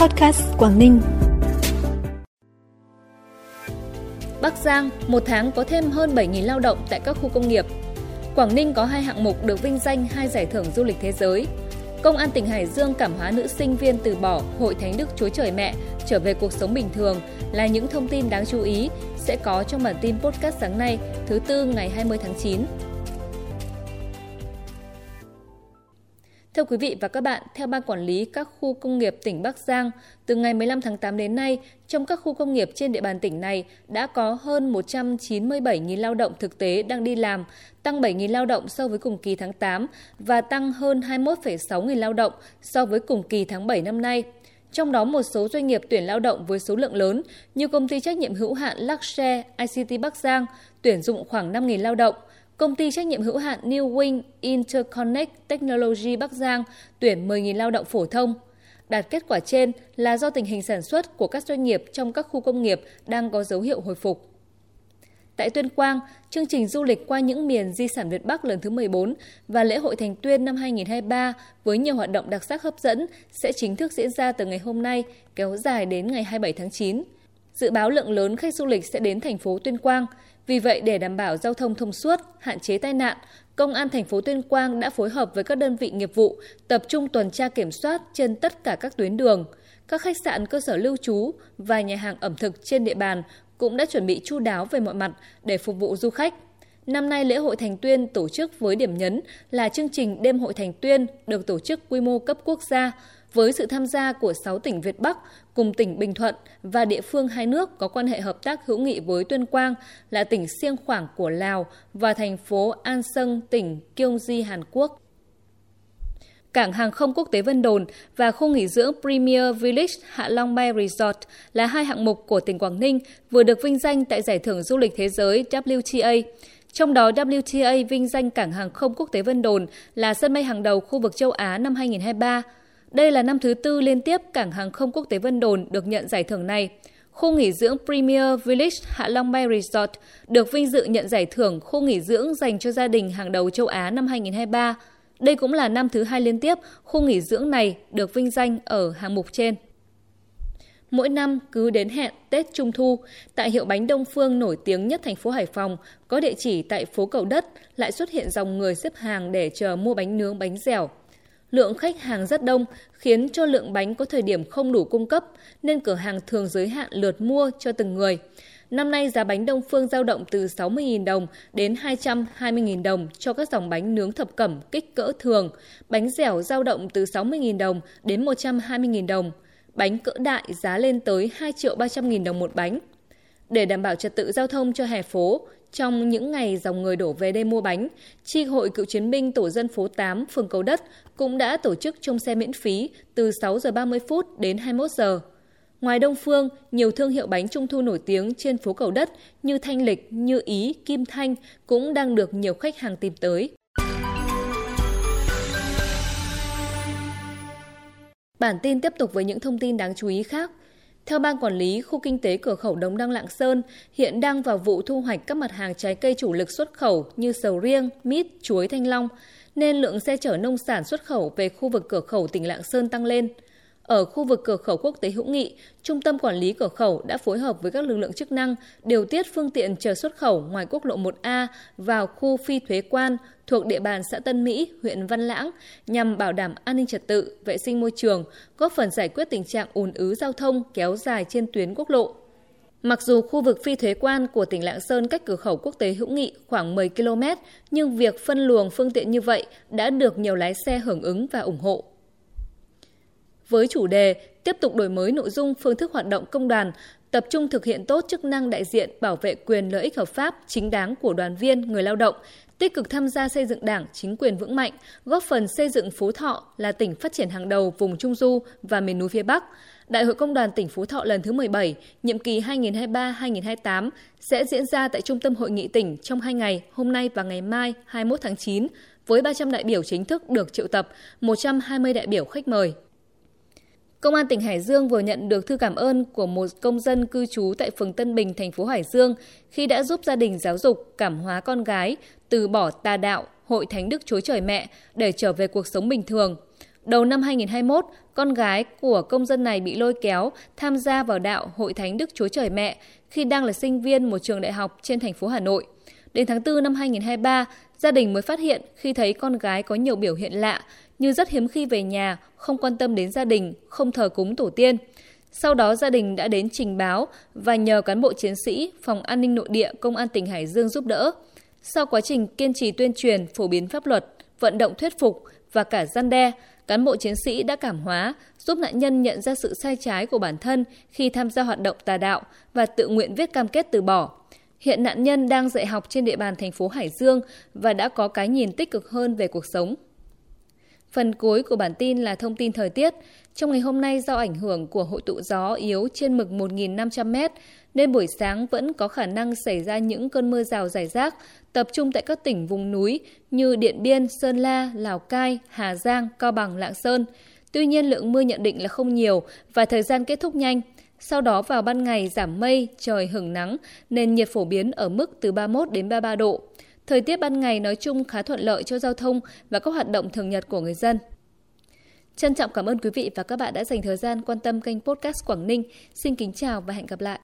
Podcast Quảng Ninh. Bắc Giang, một tháng có thêm hơn 7.000 lao động tại các khu công nghiệp. Quảng Ninh có hai hạng mục được vinh danh hai giải thưởng du lịch thế giới. Công an tỉnh Hải Dương cảm hóa nữ sinh viên từ bỏ Hội Thánh Đức Chúa Trời Mẹ trở về cuộc sống bình thường là những thông tin đáng chú ý sẽ có trong bản tin podcast sáng nay, thứ tư ngày 20 tháng 9. Thưa quý vị và các bạn, theo Ban Quản lý các khu công nghiệp tỉnh Bắc Giang, từ ngày 15 tháng 8 đến nay, trong các khu công nghiệp trên địa bàn tỉnh này đã có hơn 197.000 lao động thực tế đang đi làm, tăng 7.000 lao động so với cùng kỳ tháng 8 và tăng hơn 21,6 nghìn lao động so với cùng kỳ tháng 7 năm nay. Trong đó một số doanh nghiệp tuyển lao động với số lượng lớn như công ty trách nhiệm hữu hạn Luxe ICT Bắc Giang tuyển dụng khoảng 5.000 lao động – Công ty trách nhiệm hữu hạn New Wing Interconnect Technology Bắc Giang tuyển 10.000 lao động phổ thông. Đạt kết quả trên là do tình hình sản xuất của các doanh nghiệp trong các khu công nghiệp đang có dấu hiệu hồi phục. Tại Tuyên Quang, chương trình du lịch qua những miền di sản Việt Bắc lần thứ 14 và lễ hội Thành Tuyên năm 2023 với nhiều hoạt động đặc sắc hấp dẫn sẽ chính thức diễn ra từ ngày hôm nay, kéo dài đến ngày 27 tháng 9. Dự báo lượng lớn khách du lịch sẽ đến thành phố Tuyên Quang – vì vậy, để đảm bảo giao thông thông suốt, hạn chế tai nạn, Công an thành phố Tuyên Quang đã phối hợp với các đơn vị nghiệp vụ tập trung tuần tra kiểm soát trên tất cả các tuyến đường. Các khách sạn, cơ sở lưu trú và nhà hàng ẩm thực trên địa bàn cũng đã chuẩn bị chu đáo về mọi mặt để phục vụ du khách. Năm nay lễ hội Thành Tuyên tổ chức với điểm nhấn là chương trình đêm hội Thành Tuyên được tổ chức quy mô cấp quốc gia với sự tham gia của 6 tỉnh Việt Bắc cùng tỉnh Bình Thuận và địa phương hai nước có quan hệ hợp tác hữu nghị với Tuyên Quang là tỉnh Siêng Khoảng của Lào và thành phố An Sơn tỉnh Gyeonggi, Hàn Quốc. Cảng hàng không quốc tế Vân Đồn và khu nghỉ dưỡng Premier Village Hạ Long Bay Resort là hai hạng mục của tỉnh Quảng Ninh vừa được vinh danh tại Giải thưởng Du lịch Thế giới WTA. Trong đó, WTA vinh danh Cảng hàng không quốc tế Vân Đồn là sân bay hàng đầu khu vực châu Á năm 2023. Đây là năm thứ tư liên tiếp Cảng hàng không quốc tế Vân Đồn được nhận giải thưởng này. Khu nghỉ dưỡng Premier Village Hạ Long Bay Resort được vinh dự nhận giải thưởng khu nghỉ dưỡng dành cho gia đình hàng đầu châu Á năm 2023. Đây cũng là năm thứ hai liên tiếp khu nghỉ dưỡng này được vinh danh ở hạng mục trên. Mỗi năm cứ đến hẹn Tết Trung Thu, tại hiệu bánh Đông Phương nổi tiếng nhất thành phố Hải Phòng, có địa chỉ tại phố Cầu Đất, lại xuất hiện dòng người xếp hàng để chờ mua bánh nướng bánh dẻo lượng khách hàng rất đông khiến cho lượng bánh có thời điểm không đủ cung cấp nên cửa hàng thường giới hạn lượt mua cho từng người. Năm nay giá bánh Đông Phương dao động từ 60.000 đồng đến 220.000 đồng cho các dòng bánh nướng thập cẩm kích cỡ thường, bánh dẻo dao động từ 60.000 đồng đến 120.000 đồng, bánh cỡ đại giá lên tới 2 triệu 300.000 đồng một bánh. Để đảm bảo trật tự giao thông cho hè phố, trong những ngày dòng người đổ về đây mua bánh, tri hội cựu chiến binh tổ dân phố 8, phường Cầu Đất cũng đã tổ chức trông xe miễn phí từ 6 giờ 30 phút đến 21 giờ. Ngoài Đông Phương, nhiều thương hiệu bánh trung thu nổi tiếng trên phố Cầu Đất như Thanh Lịch, Như Ý, Kim Thanh cũng đang được nhiều khách hàng tìm tới. Bản tin tiếp tục với những thông tin đáng chú ý khác. Theo Ban Quản lý Khu Kinh tế Cửa khẩu Đồng Đăng Lạng Sơn, hiện đang vào vụ thu hoạch các mặt hàng trái cây chủ lực xuất khẩu như sầu riêng, mít, chuối, thanh long, nên lượng xe chở nông sản xuất khẩu về khu vực cửa khẩu tỉnh Lạng Sơn tăng lên. Ở khu vực cửa khẩu quốc tế hữu nghị, Trung tâm Quản lý Cửa khẩu đã phối hợp với các lực lượng chức năng điều tiết phương tiện chờ xuất khẩu ngoài quốc lộ 1A vào khu phi thuế quan thuộc địa bàn xã Tân Mỹ, huyện Văn Lãng nhằm bảo đảm an ninh trật tự, vệ sinh môi trường, góp phần giải quyết tình trạng ùn ứ giao thông kéo dài trên tuyến quốc lộ. Mặc dù khu vực phi thuế quan của tỉnh Lạng Sơn cách cửa khẩu quốc tế hữu nghị khoảng 10 km, nhưng việc phân luồng phương tiện như vậy đã được nhiều lái xe hưởng ứng và ủng hộ với chủ đề tiếp tục đổi mới nội dung phương thức hoạt động công đoàn, tập trung thực hiện tốt chức năng đại diện bảo vệ quyền lợi ích hợp pháp chính đáng của đoàn viên, người lao động, tích cực tham gia xây dựng Đảng, chính quyền vững mạnh, góp phần xây dựng Phú Thọ là tỉnh phát triển hàng đầu vùng Trung Du và miền núi phía Bắc. Đại hội Công đoàn tỉnh Phú Thọ lần thứ 17, nhiệm kỳ 2023-2028 sẽ diễn ra tại Trung tâm Hội nghị tỉnh trong hai ngày, hôm nay và ngày mai 21 tháng 9, với 300 đại biểu chính thức được triệu tập, 120 đại biểu khách mời. Công an tỉnh Hải Dương vừa nhận được thư cảm ơn của một công dân cư trú tại phường Tân Bình, thành phố Hải Dương khi đã giúp gia đình giáo dục, cảm hóa con gái từ bỏ tà đạo, hội thánh đức Chúa Trời Mẹ để trở về cuộc sống bình thường. Đầu năm 2021, con gái của công dân này bị lôi kéo tham gia vào đạo Hội Thánh Đức Chúa Trời Mẹ khi đang là sinh viên một trường đại học trên thành phố Hà Nội. Đến tháng 4 năm 2023, gia đình mới phát hiện khi thấy con gái có nhiều biểu hiện lạ như rất hiếm khi về nhà, không quan tâm đến gia đình, không thờ cúng tổ tiên. Sau đó gia đình đã đến trình báo và nhờ cán bộ chiến sĩ Phòng An ninh Nội địa Công an tỉnh Hải Dương giúp đỡ. Sau quá trình kiên trì tuyên truyền, phổ biến pháp luật, vận động thuyết phục và cả gian đe, cán bộ chiến sĩ đã cảm hóa, giúp nạn nhân nhận ra sự sai trái của bản thân khi tham gia hoạt động tà đạo và tự nguyện viết cam kết từ bỏ. Hiện nạn nhân đang dạy học trên địa bàn thành phố Hải Dương và đã có cái nhìn tích cực hơn về cuộc sống. Phần cuối của bản tin là thông tin thời tiết. Trong ngày hôm nay do ảnh hưởng của hội tụ gió yếu trên mực 1.500m, nên buổi sáng vẫn có khả năng xảy ra những cơn mưa rào rải rác, tập trung tại các tỉnh vùng núi như Điện Biên, Sơn La, Lào Cai, Hà Giang, Cao Bằng, Lạng Sơn. Tuy nhiên lượng mưa nhận định là không nhiều và thời gian kết thúc nhanh. Sau đó vào ban ngày giảm mây, trời hửng nắng, nền nhiệt phổ biến ở mức từ 31 đến 33 độ. Thời tiết ban ngày nói chung khá thuận lợi cho giao thông và các hoạt động thường nhật của người dân. Trân trọng cảm ơn quý vị và các bạn đã dành thời gian quan tâm kênh podcast Quảng Ninh. Xin kính chào và hẹn gặp lại.